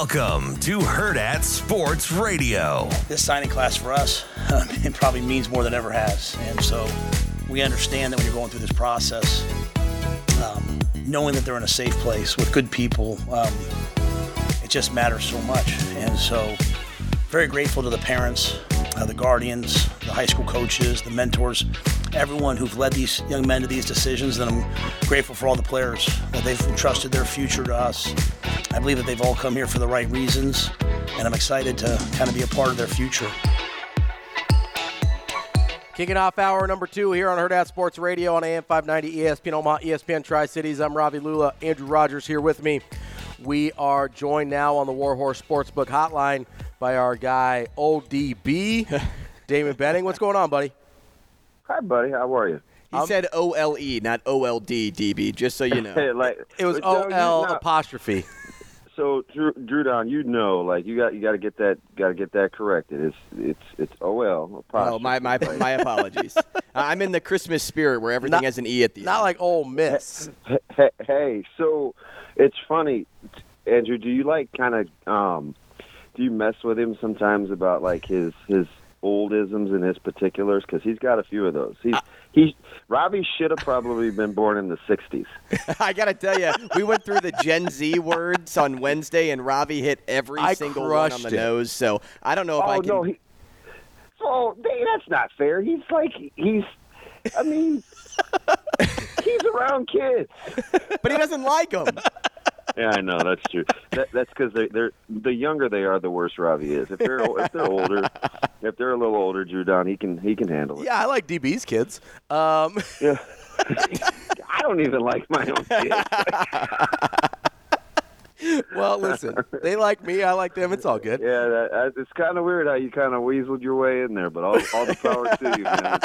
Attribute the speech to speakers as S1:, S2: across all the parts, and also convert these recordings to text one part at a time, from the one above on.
S1: Welcome to Hurrdat Sports Radio.
S2: This signing class for us, it probably means more than ever has. And so we understand that when you're going through this process, um, knowing that they're in a safe place with good people, um, it just matters so much. And so, very grateful to the parents, uh, the guardians, the high school coaches, the mentors, everyone who've led these young men to these decisions. And I'm grateful for all the players that they've entrusted their future to us. I believe that they've all come here for the right reasons, and I'm excited to kind of be a part of their future.
S3: Kicking off hour number two here on Hurrdat Sports Radio on AM 590 ESPN Omaha, ESPN Tri Cities. I'm Ravi Lulla. Andrew Rogers here with me. We are joined now on the Warhorse Sportsbook Hotline by our guy ODB, Damon Benning. What's going on, buddy?
S4: Hi, buddy. How are you?
S5: He um, said O L E, not O L D, DB. Just so you know.
S4: like
S3: it was O L apostrophe
S4: so Drew, Drew Don, you know, like you got you got to get that got to get that corrected. It's it's it's O L. apostrophe.
S5: Oh, my my my apologies. I'm in the Christmas spirit where everything
S3: not,
S5: has an E at the
S3: not end. Not like Ole Miss.
S4: Hey, hey, so it's funny, Andrew. Do you like kind of um, do you mess with him sometimes about like his his old isms and his particulars? Because he's got a few of those. He's he Robbie should have probably been born in the '60s.
S5: I got to tell you, we went through the Gen Z words on Wednesday, and Robbie hit every
S3: I
S5: single one on the
S3: it.
S5: nose. So I don't know if
S4: oh,
S5: I can.
S4: No, he, oh, that's not fair. He's like he's. I mean, he's around kids,
S5: but he doesn't like them.
S4: Yeah, I know that's true. That, that's because they, they're the younger they are, the worse Ravi is. If they're if they're older, if they're a little older, Drew Don, he can he can handle it.
S3: Yeah, I like DB's kids. Um.
S4: Yeah, I don't even like my own kids.
S3: well, listen, they like me. I like them. It's all good.
S4: Yeah, that, it's kind of weird how you kind of weaseled your way in there, but all, all the power to you, man.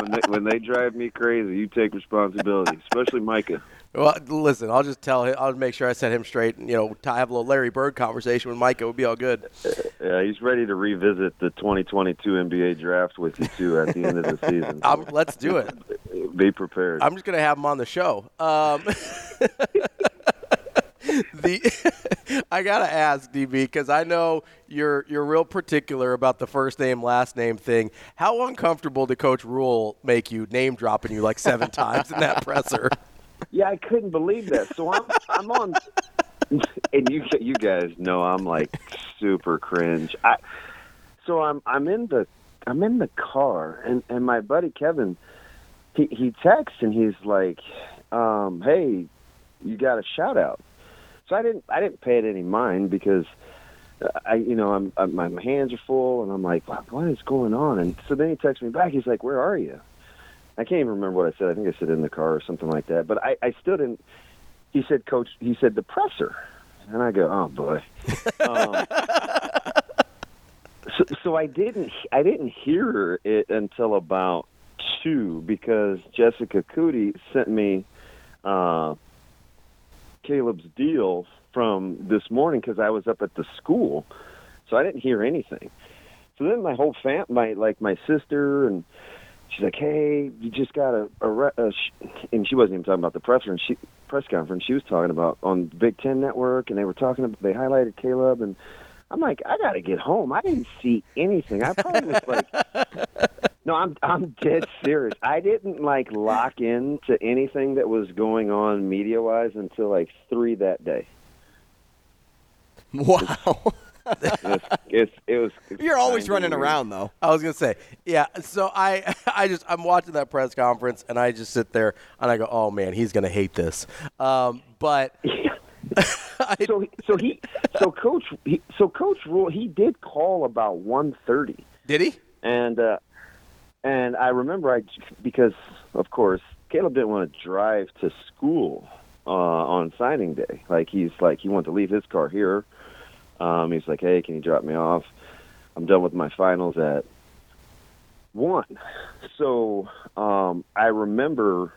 S4: When they, when they drive me crazy, you take responsibility, especially Micah.
S3: Well, listen, I'll just tell him. I'll make sure I set him straight. And, you know, have a little Larry Bird conversation with Micah. It would be all good.
S4: Yeah, he's ready to revisit the 2022 NBA draft with you too at the end of the season.
S3: So let's do it.
S4: Be prepared.
S3: I'm just going to have him on the show. Um, the I gotta ask DB because I know you're you're real particular about the first name last name thing. How uncomfortable did Coach Rhule make you name dropping you like seven times in that presser?
S4: Yeah, I couldn't believe that. So I'm I'm on, and you you guys know I'm like super cringe. I so I'm I'm in the I'm in the car, and and my buddy Kevin, he he texts and he's like, um, "Hey, you got a shout out." So I didn't I didn't pay it any mind because. I, you know, I'm, I'm my hands are full, and I'm like, what, what is going on? And so then he texts me back. He's like, "Where are you?" I can't even remember what I said. I think I said in the car or something like that. But I, I still didn't. He said, "Coach," he said, "the presser," and I go, "Oh boy." um, so, so I didn't. I didn't hear it until about two because Jessica Cootie sent me uh, Caleb's deal from this morning because I was up at the school, so I didn't hear anything. So then my whole fam, my like my sister and she's like, "Hey, you just got a, a, a sh-, and she wasn't even talking about the press and she press conference. She was talking about on Big Ten Network, and they were talking. About, they highlighted Caleb, and I'm like, I got to get home. I didn't see anything. I probably was like, no, I'm I'm dead serious. I didn't like lock into anything that was going on media wise until like three that day.
S3: Wow
S4: it's, it was.
S5: You're always running weird. around, though.
S3: I was gonna say, yeah. So I, I just, I'm watching that press conference, and I just sit there and I go, oh man, he's gonna hate this. Um, but.
S4: so so he so coach he, so coach Rhule he did call about one thirty.
S3: Did he?
S4: And uh, and I remember I because of course Caleb didn't want to drive to school uh, on signing day. Like he's like he wanted to leave his car here. Um, he's like, hey, can you drop me off? I'm done with my finals at one. So um, I remember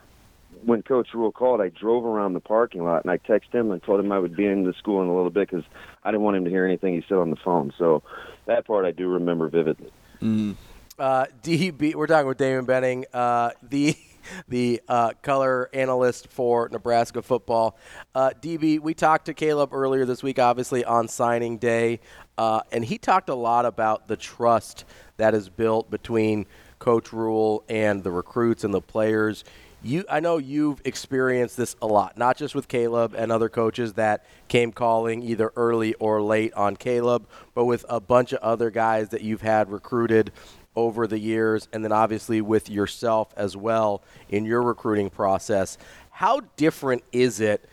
S4: when Coach Rhule called, I drove around the parking lot and I texted him and told him I would be in the school in a little bit because I didn't want him to hear anything he said on the phone. So that part I do remember vividly.
S3: Mm. Uh, DB, we're talking with Damon Benning, uh, the the uh, color analyst for Nebraska football. Uh, DB, we talked to Caleb earlier this week, obviously on signing day, uh, and he talked a lot about the trust that is built between Coach Rhule and the recruits and the players. You, I know you've experienced this a lot, not just with Caleb and other coaches that came calling either early or late on Caleb, but with a bunch of other guys that you've had recruited over the years, and then obviously with yourself as well in your recruiting process. How different is it?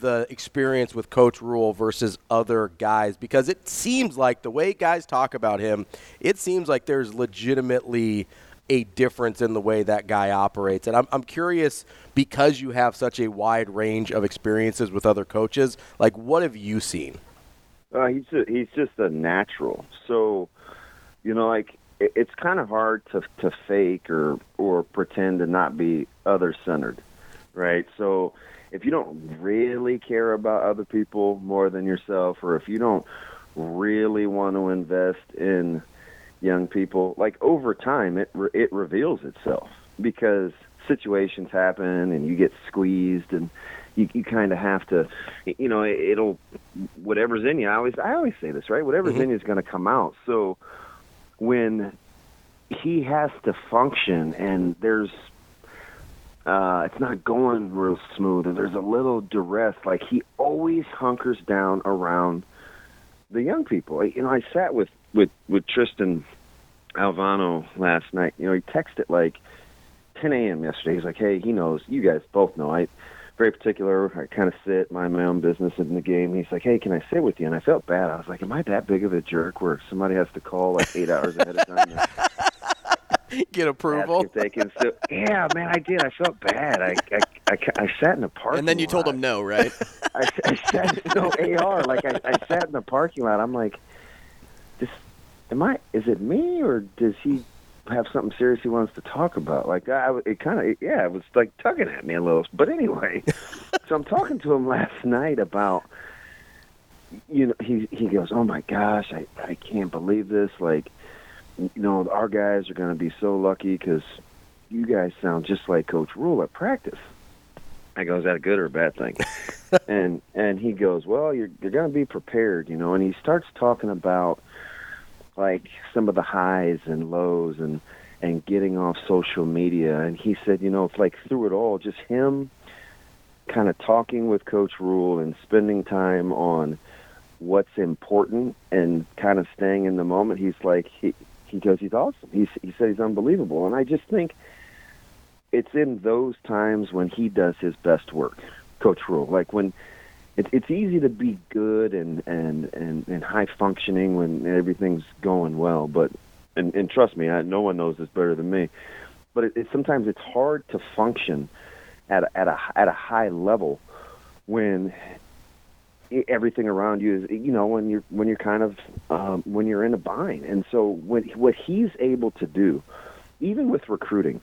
S3: the experience with Coach Rhule versus other guys because it seems like the way guys talk about him, it seems like there's legitimately a difference in the way that guy operates. And I'm, I'm curious because you have such a wide range of experiences with other coaches, like what have you seen?
S4: Uh, he's a, he's just a natural. So, you know, like it, it's kind of hard to to fake or or pretend to not be other centered, right? So if you don't really care about other people more than yourself, or if you don't really want to invest in young people, like over time, it re- it reveals itself because situations happen and you get squeezed and you you kind of have to you know it'll whatever's in you I always I always say this right whatever's mm-hmm. in you is going to come out so when he has to function and there's uh, it's not going real smooth, and there's a little duress. Like he always hunkers down around the young people. You know, I sat with with with Tristan Alvano last night. You know, he texted like 10 a.m. yesterday. He's like, "Hey, he knows. You guys both know. I very particular. I kind of sit, mind my own business in the game. He's like, "Hey, can I sit with you?" And I felt bad. I was like, "Am I that big of a jerk where somebody has to call like eight hours ahead of time?"
S3: get approval.
S4: If they can still, yeah, man, I did. I felt bad. I I, I, I sat in the parking.
S5: And then you
S4: lot.
S5: told him no, right?
S4: I, I sat no AR. Like I, I sat in the parking lot. I'm like, this, am I? Is it me or does he have something serious he wants to talk about? Like I, it kind of, yeah, it was like tugging at me a little. But anyway, so I'm talking to him last night about. You know, he he goes, "Oh my gosh, I I can't believe this!" Like, you know, our guys are going to be so lucky because you guys sound just like Coach Rhule at practice. I go, is that a good or a bad thing? and and he goes, well, you're you're going to be prepared, you know. And he starts talking about like some of the highs and lows and and getting off social media. And he said, you know, it's like through it all, just him kind of talking with Coach Rhule and spending time on what's important and kind of staying in the moment. He's like he he goes, he's awesome. He's, he said he's unbelievable. And I just think it's in those times when he does his best work, Coach Rhule. Like when it's it's easy to be good and and and, and high functioning when everything's going well, but and, and trust me, I, no one knows this better than me. But it, it, sometimes it's hard to function at a, at a at a high level when everything around you is you know when you're when you're kind of um, when you're in a bind and so when what he's able to do even with recruiting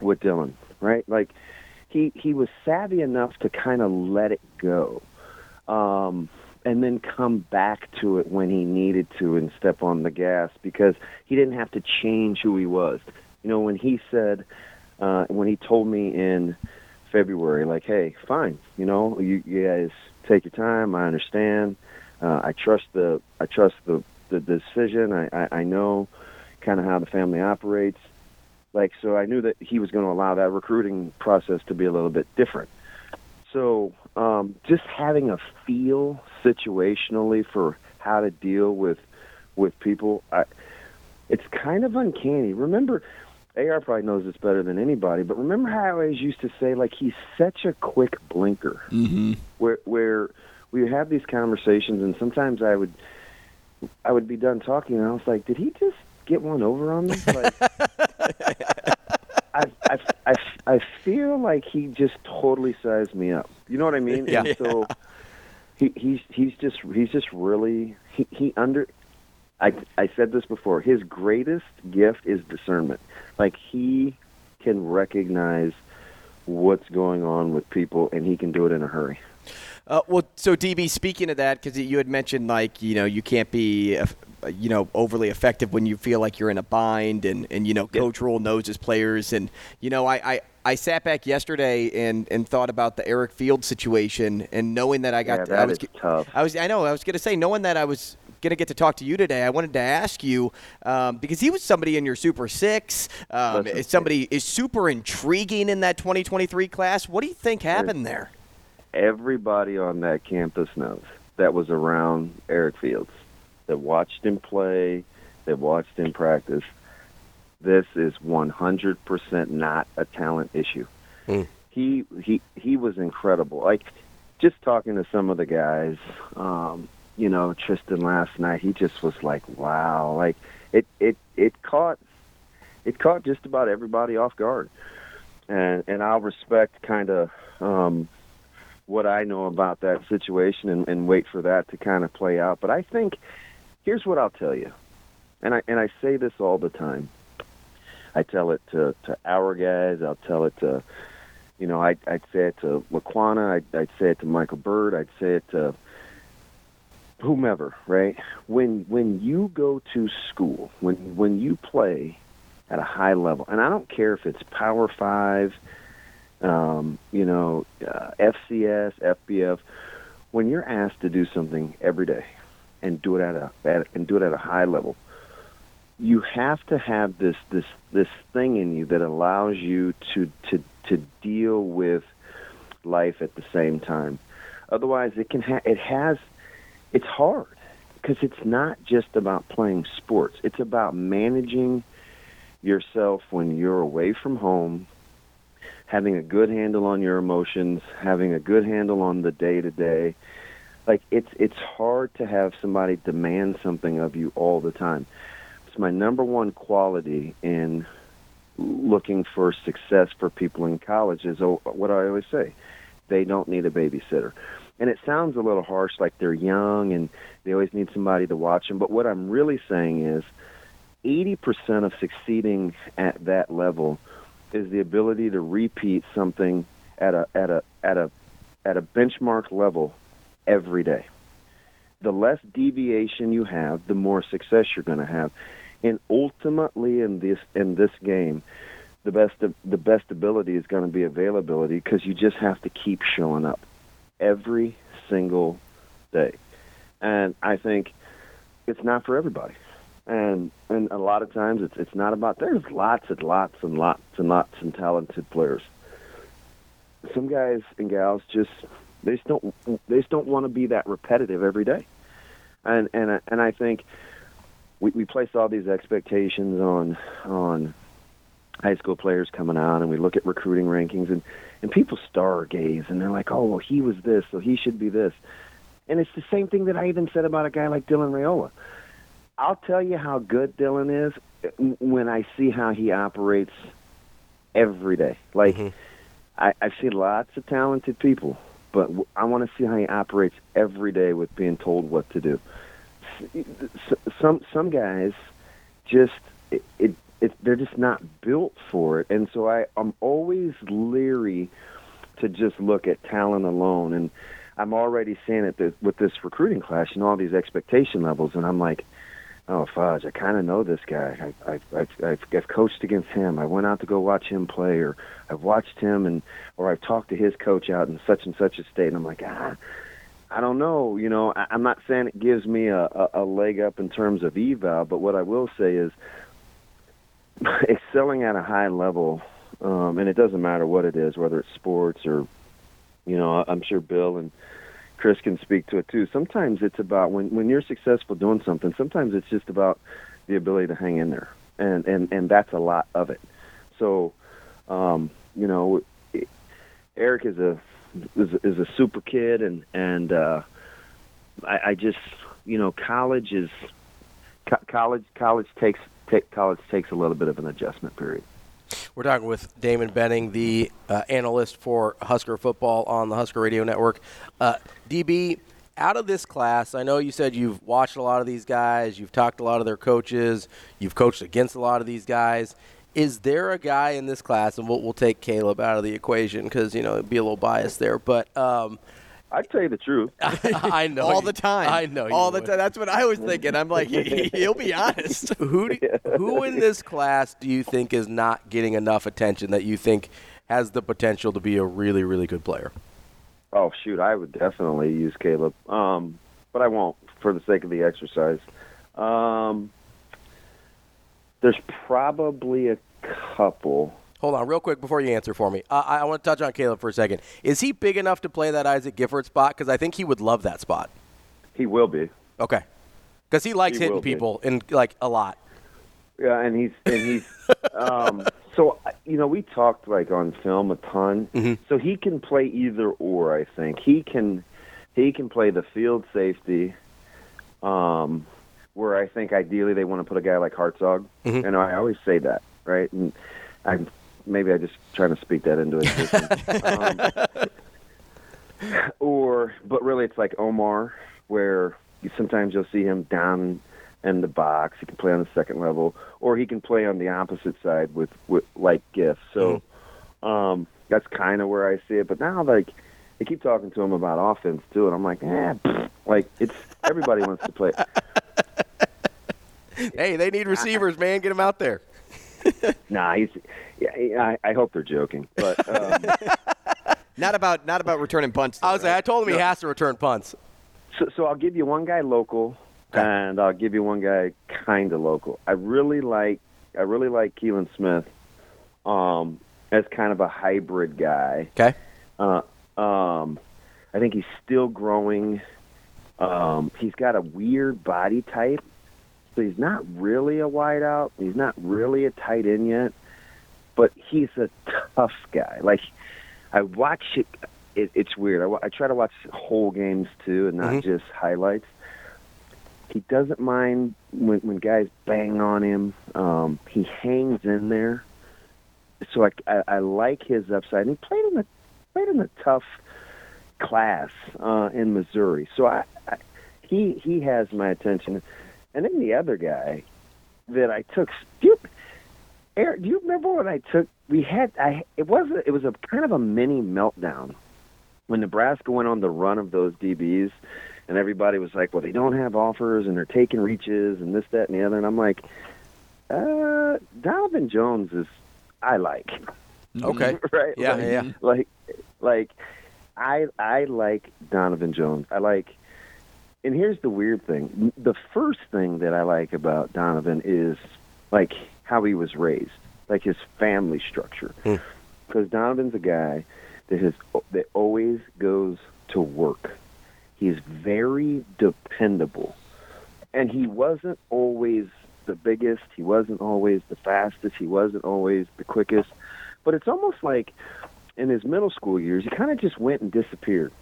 S4: with Dylan right like he he was savvy enough to kind of let it go um, and then come back to it when he needed to and step on the gas because he didn't have to change who he was you know when he said uh, when he told me in February like hey fine you know you, you guys take your time. I understand. Uh, I trust the I trust the the decision. I I, I know kind of how the family operates. Like so, I knew that he was going to allow that recruiting process to be a little bit different. So um, just having a feel situationally for how to deal with with people, I, it's kind of uncanny. Remember, AR probably knows this better than anybody, but remember how I always used to say, like, he's such a quick blinker.
S3: Mm-hmm.
S4: Where where we have these conversations, and sometimes I would I would be done talking, and I was like, did he just get one over on me? Like, I, I, I, I feel like he just totally sized me up. You know what I mean?
S5: Yeah.
S4: And so he, he's he's just he's just really he, he under. I I said this before. His greatest gift is discernment. Like he can recognize what's going on with people, and he can do it in a hurry.
S5: Uh, well, so DB, speaking of that, because you had mentioned like you know you can't be uh, you know overly effective when you feel like you're in a bind, and and you know Coach Rhule knows his players, and you know I. I I sat back yesterday and, and thought about the Eric Field situation, and knowing that I got,
S4: Yeah,
S5: to, I was,
S4: tough.
S5: I was, I know, I was going to say, knowing that I was going to get to talk to you today, I wanted to ask you um, because he was somebody in your Super Six, um, somebody is super intriguing in that 2023 class. What do you think happened there?
S4: Everybody on that campus knows that was around Eric Fields, that watched him play, that watched him practice. This is 100% not a talent issue. He he he was incredible. Like just talking to some of the guys, um, you know, Tristan last night, he just was like, "Wow!" Like it it it caught it caught just about everybody off guard, and and I'll respect kind of um, what I know about that situation and, and wait for that to kind of play out. But I think here's what I'll tell you, and I and I say this all the time. I tell it to to our guys. I'll tell it to, you know, I I'd say it to Laquana. I'd, I'd say it to Michael Bird. I'd say it to whomever. Right? When when you go to school, when when you play at a high level, and I don't care if it's Power Five um, you know, uh, FCS, FBS. When you're asked to do something every day and do it at a at, and do it at a high level, you have to have this this this thing in you that allows you to to to deal with life at the same time. Otherwise, it can ha- it has it's hard because it's not just about playing sports. It's about managing yourself when you're away from home having a good handle on your emotions, having a good handle on the day to day. Like it's it's hard to have somebody demand something of you all the time. It's my number one quality in looking for success for people in college is oh, what I always say. They don't need a babysitter. And it sounds a little harsh like they're young and they always need somebody to watch them, but what I'm really saying is 80% of succeeding at that level is the ability to repeat something at a at a at a at a benchmark level every day. The less deviation you have, the more success you're going to have. And ultimately in this in this game, the best the best ability is going to be availability because you just have to keep showing up every single day. And I think it's not for everybody and and a lot of times it's it's not about there's lots and lots and lots and lots and talented players. Some guys and gals just they just don't they just don't want to be that repetitive every day, and and and I think we we place all these expectations on on high school players coming out, and we look at recruiting rankings and and people star gaze and they're like, oh well he was this so he should be this, and it's the same thing that I even said about a guy like Dylan Raiola. I'll tell you how good Dylan is when I see how he operates every day. Like mm-hmm. I, I see lots of talented people, but I want to see how he operates every day with being told what to do. Some some guys just it, it, it they're just not built for it, and so I I'm always leery to just look at talent alone and. I'm already seeing it with this recruiting class, know, all these expectation levels, and I'm like, oh fudge, I kind of know this guy. I, I, I've, I've, coached against him. I went out to go watch him play, or I've watched him, and or I've talked to his coach out in such and such a state. And I'm like, ah, I don't know. You know, I, I'm not saying it gives me a, a, a leg up in terms of eval, but what I will say is excelling at a high level, um, and it doesn't matter what it is, whether it's sports or, you know, I'm sure Bill and Chris can speak to it too. Sometimes it's about when when you're successful doing something. Sometimes it's just about the ability to hang in there, and and and that's a lot of it. So, um, you know, Eric is a is, is a super kid, and and uh, I, I just you know college is co- college college takes take, college takes a little bit of an adjustment period.
S3: We're talking with Damon Benning, the uh, analyst for Husker football on the Husker Radio Network. Uh, DB, out of this class, I know you said you've watched a lot of these guys, you've talked to a lot of their coaches, you've coached against a lot of these guys. Is there a guy in this class, and we'll, we'll take Caleb out of the equation because you know it'd be a little biased there, but um,
S4: I'd tell you the truth.
S3: I know
S5: all
S3: you-
S5: the time.
S3: I know
S5: all the
S3: would.
S5: time. That's what I was thinking. I'm like, he, he'll be honest.
S3: who do, who in this class do you think is not getting enough attention that you think has the potential to be a really really good player?
S4: Oh shoot, I would definitely use Caleb, um, but I won't for the sake of the exercise. Um, there's probably a couple.
S3: Hold on, real quick before you answer for me. Uh, I, I want to touch on Caleb for a second. Is he big enough to play that Isaac Gifford spot? Because I think he would love that spot.
S4: He will be.
S3: Okay. Because he likes
S4: He
S3: hitting
S4: will be.
S3: people and like a lot.
S4: Yeah, and he's and he's um so you know we talked like on film a ton. So he can play either or. I think he can he can play the field safety. Um, where I think ideally they want to put a guy like Hartzog. And I always say that, right? And I'm maybe I just trying to speak that into existence. um, or but really it's like Omar, where you, sometimes you'll see him down in the box. He can play on the second level, or he can play on the opposite side with, with like gifts. So um, that's kind of where I see it. But now, like, they keep talking to him about offense too, and I'm like, eh, pfft. like it's everybody wants to play.
S3: Hey, they need receivers, man. Get them out there.
S4: Nah, he's. Yeah, I, I hope they're joking, but um,
S5: Not about not about returning punts. though,
S3: I was like, I told him he has to return punts.
S4: so, so I'll give you one guy local, and I'll give you one guy kind of local. I really like I really like Keelan Smith, um, as kind of a hybrid guy.
S3: Okay.
S4: Uh, um, I think he's still growing. Um, he's got a weird body type, so he's not really a wideout. He's not really a tight end yet, but he's a tough guy. Like I watch it. it it's weird. I, I try to watch whole games too, and not
S3: Mhm.
S4: just highlights. He doesn't mind when when guys bang on him. Um, he hangs in there. So I, I, I like his upside. And he played in the played in a tough class uh, in Missouri. So I, I he he has my attention. And then the other guy that I took. Do you, Eric, do you remember when I took? We had I. It was a, it was a kind of a mini meltdown when Nebraska went on the run of those DBs, and everybody was like, "Well, they don't have offers, and they're taking reaches, and this, that, and the other." And I'm like, uh, Donovan Jones is I like.
S3: Okay.
S4: right?
S3: Yeah,
S4: like,
S3: yeah, yeah.
S4: Like, like, I I like Donovan Jones. I like, and here's the weird thing: the first thing that I like about Donovan is like how he was raised, like his family structure.
S3: Hmm.
S4: Because Donovan's a guy that has that always goes to work. He's very dependable, and he wasn't always the biggest. He wasn't always the fastest. He wasn't always the quickest. But it's almost like in his middle school years, he kind of just went and disappeared.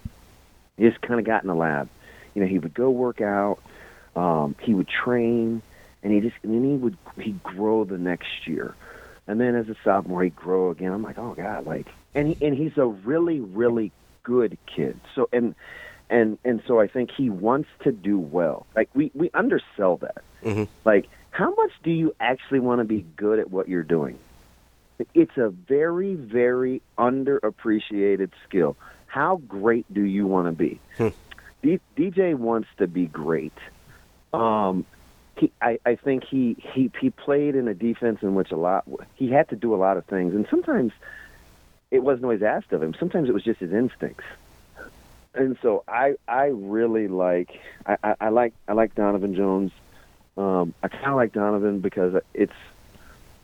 S4: He just kind of got in the lab. You know, he would go work out, um, he would train, and he just and then he would he'd grow the next year, and then as a sophomore he'd grow again. I'm like, oh god, like, and he and he's a really really good kid. So and and and so I think he wants to do well. Like we we undersell that.
S3: Mhm.
S4: Like, how much do you actually want to be good at what you're doing? It's a very, very underappreciated skill. How great do you want to be? D- DJ wants to be great. Um, he, I, I think he, he he played in a defense in which a lot he had to do a lot of things, and sometimes it wasn't always asked of him. Sometimes it was just his instincts. And so I I really like I, I, I like I like Donovan Jones. Um, I kind of like Donovan because it's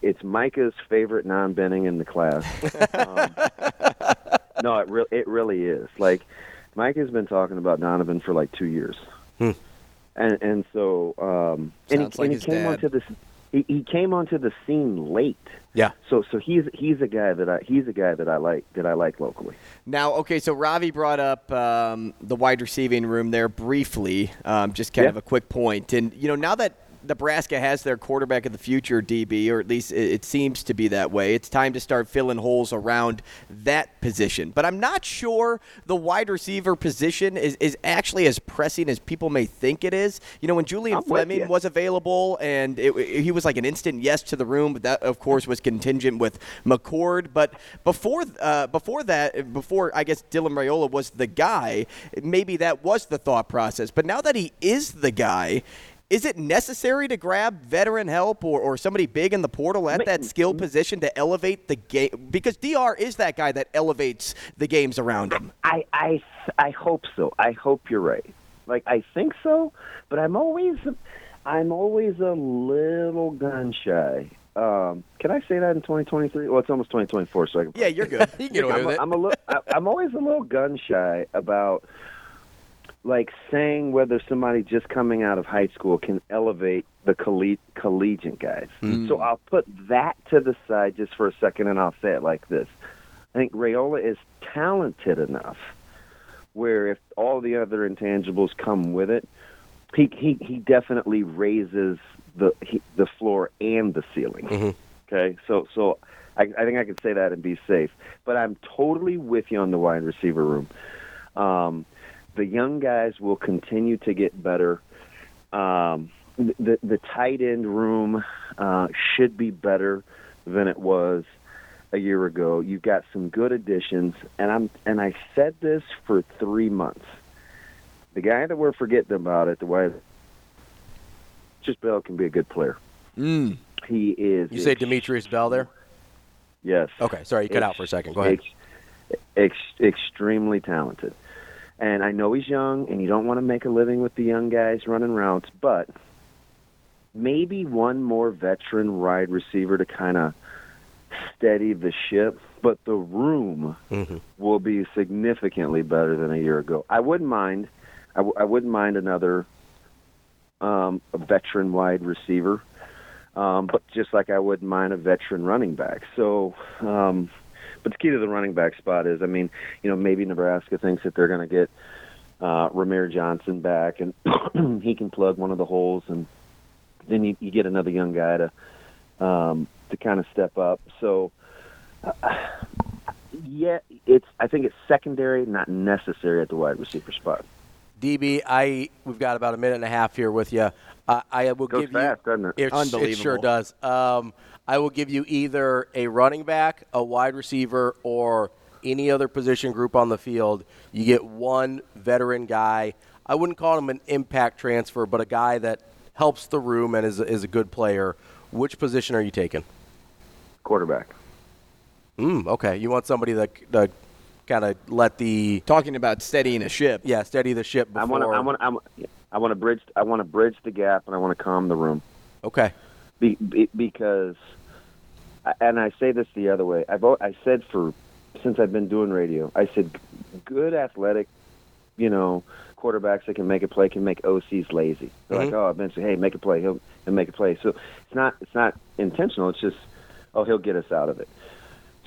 S4: it's Micah's favorite non-benning in the class. Um, no, it really it really is. Like Micah's been talking about Donovan for like two years,
S3: Hmm.
S4: and and so um, and, he,
S5: like
S4: and he came
S5: dad.
S4: onto this. He, he came onto the scene late.
S3: Yeah.
S4: So so he's he's a guy that I he's a guy that I like that I like locally.
S5: Now, okay, so Ravi brought up um, the wide receiving room there briefly, um, just kind
S4: Yeah.
S5: of a quick point. And, you know, now that Nebraska has their quarterback of the future, DB, or at least it, it seems to be that way. It's time to start filling holes around that position. But I'm not sure the wide receiver position is, is actually as pressing as people may think it is. You know, when Julian
S4: I'm
S5: Fleming was available and it, he was like an instant yes to the room, but that, of course, was contingent with McCord. But before, uh, before that, before I guess Dylan Raiola was the guy, maybe that was the thought process. But now that he is the guy, is it necessary to grab veteran help or, or somebody big in the portal at that skill position to elevate the game? Because DR is that guy that elevates the games around him.
S4: I I I hope so. I hope you're right. Like I think so, but I'm always I'm always a little gun shy. Um, can I say that in 2023? Well, it's almost 2024, so I can.
S5: Yeah, you're good.
S3: You can get away
S4: I'm,
S3: with
S4: a,
S3: it.
S4: I'm a little. I- I'm always a little gun shy about like saying whether somebody just coming out of high school can elevate the colle- collegiate guys. So I'll put that to the side just for a second, and I'll say it like this: I think Raiola is talented enough where if all the other intangibles come with it, he he, he definitely raises the he, the floor and the ceiling. Okay, so so I, I think I can say that and be safe. But I'm totally with you on the wide receiver room. Um, the young guys will continue to get better. Um, the the tight end room uh, should be better than it was a year ago. You've got some good additions, and I'm and I said this for three months. The guy that we're forgetting about it, the way just Bell can be a good player.
S5: Mm.
S4: He is.
S3: You say Demetrius Bell there?
S4: Yes.
S3: Okay, sorry, you cut out for a second. Go ahead.
S4: Ex- ex- extremely talented. And I know he's young, and you don't want to make a living with the young guys running routes, but maybe one more veteran wide receiver to kind of steady the ship. But the room
S3: Mhm.
S4: will be significantly better than a year ago. I wouldn't mind. I, w- I wouldn't mind another um, a veteran wide receiver, um, but just like I wouldn't mind a veteran running back. So, um, but the key to the running back spot is, I mean, you know, maybe Nebraska thinks that they're going to get uh, Rahmir Johnson back, and he can plug one of the holes, and then you, you get another young guy to um, to kind of step up. So. Uh, yeah, it's. I think it's secondary, not necessary at the wide receiver spot.
S3: DB, I we've got about a minute and a half here with you. Uh, I will
S4: Goes
S3: give
S4: fast,
S3: you.
S4: doesn't it?
S3: It, it sure does. Um, I will give you either a running back, a wide receiver, or any other position group on the field. You get one veteran guy. I wouldn't call him an impact transfer, but a guy that helps the room and is, is a good player. Which position are you taking?
S4: Quarterback.
S3: Mm, okay, you want somebody that, that kind of let the
S5: Talking about steadying a ship.
S3: yeah steady the ship before.
S4: I want to. I want. I want to bridge. I want to bridge the gap, and I want to calm the room.
S3: Okay.
S4: Be, be, because, and I say this the other way. I've I said for since I've been doing radio, I said good athletic, you know, quarterbacks that can make a play can make OCs lazy. They're like, mm-hmm. oh, eventually, hey, make a play. He'll, he'll make a play. So it's not it's not intentional. It's just, oh, he'll get us out of it.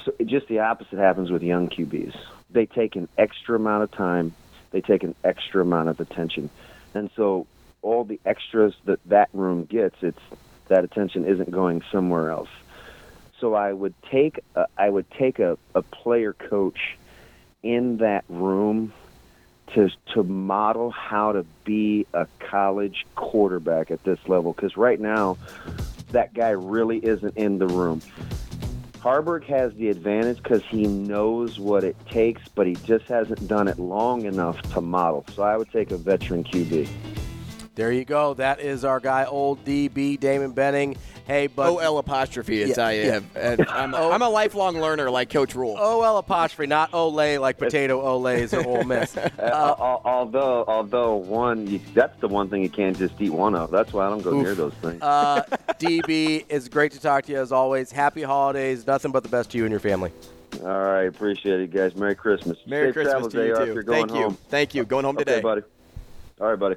S4: So it, just the opposite happens with young QBs. They take an extra amount of time. They take an extra amount of attention, and so all the extras that that room gets, it's that attention isn't going somewhere else. So I would take a, I would take a, a player coach in that room to to model how to be a college quarterback at this level because right now that guy really isn't in the room. Haarberg has the advantage because he knows what it takes, but he just hasn't done it long enough to model. So I would take a veteran QB.
S3: There you go. That is our guy, old DB Damon Benning. Hey, but
S5: OL apostrophe, as
S3: Yeah,
S5: I
S3: yeah.
S5: have. and I'm, I'm a lifelong learner like Coach Rhule.
S3: OL apostrophe, not Olay like potato Olays or Ole Miss.
S4: Uh, al- although, although one, that's the one thing you can't just eat one of. That's why I don't go near those things.
S3: Uh, DB, it's great to talk to you as always. Happy holidays. Nothing but the best to you and your family.
S4: All right, appreciate it, guys. Merry Christmas.
S5: Merry
S4: Safe
S5: Christmas
S4: travels,
S5: to you
S4: AR,
S5: too.
S4: Going
S5: Thank you.
S4: home.
S5: Thank you. Going home today.
S4: Okay, buddy. All right, buddy.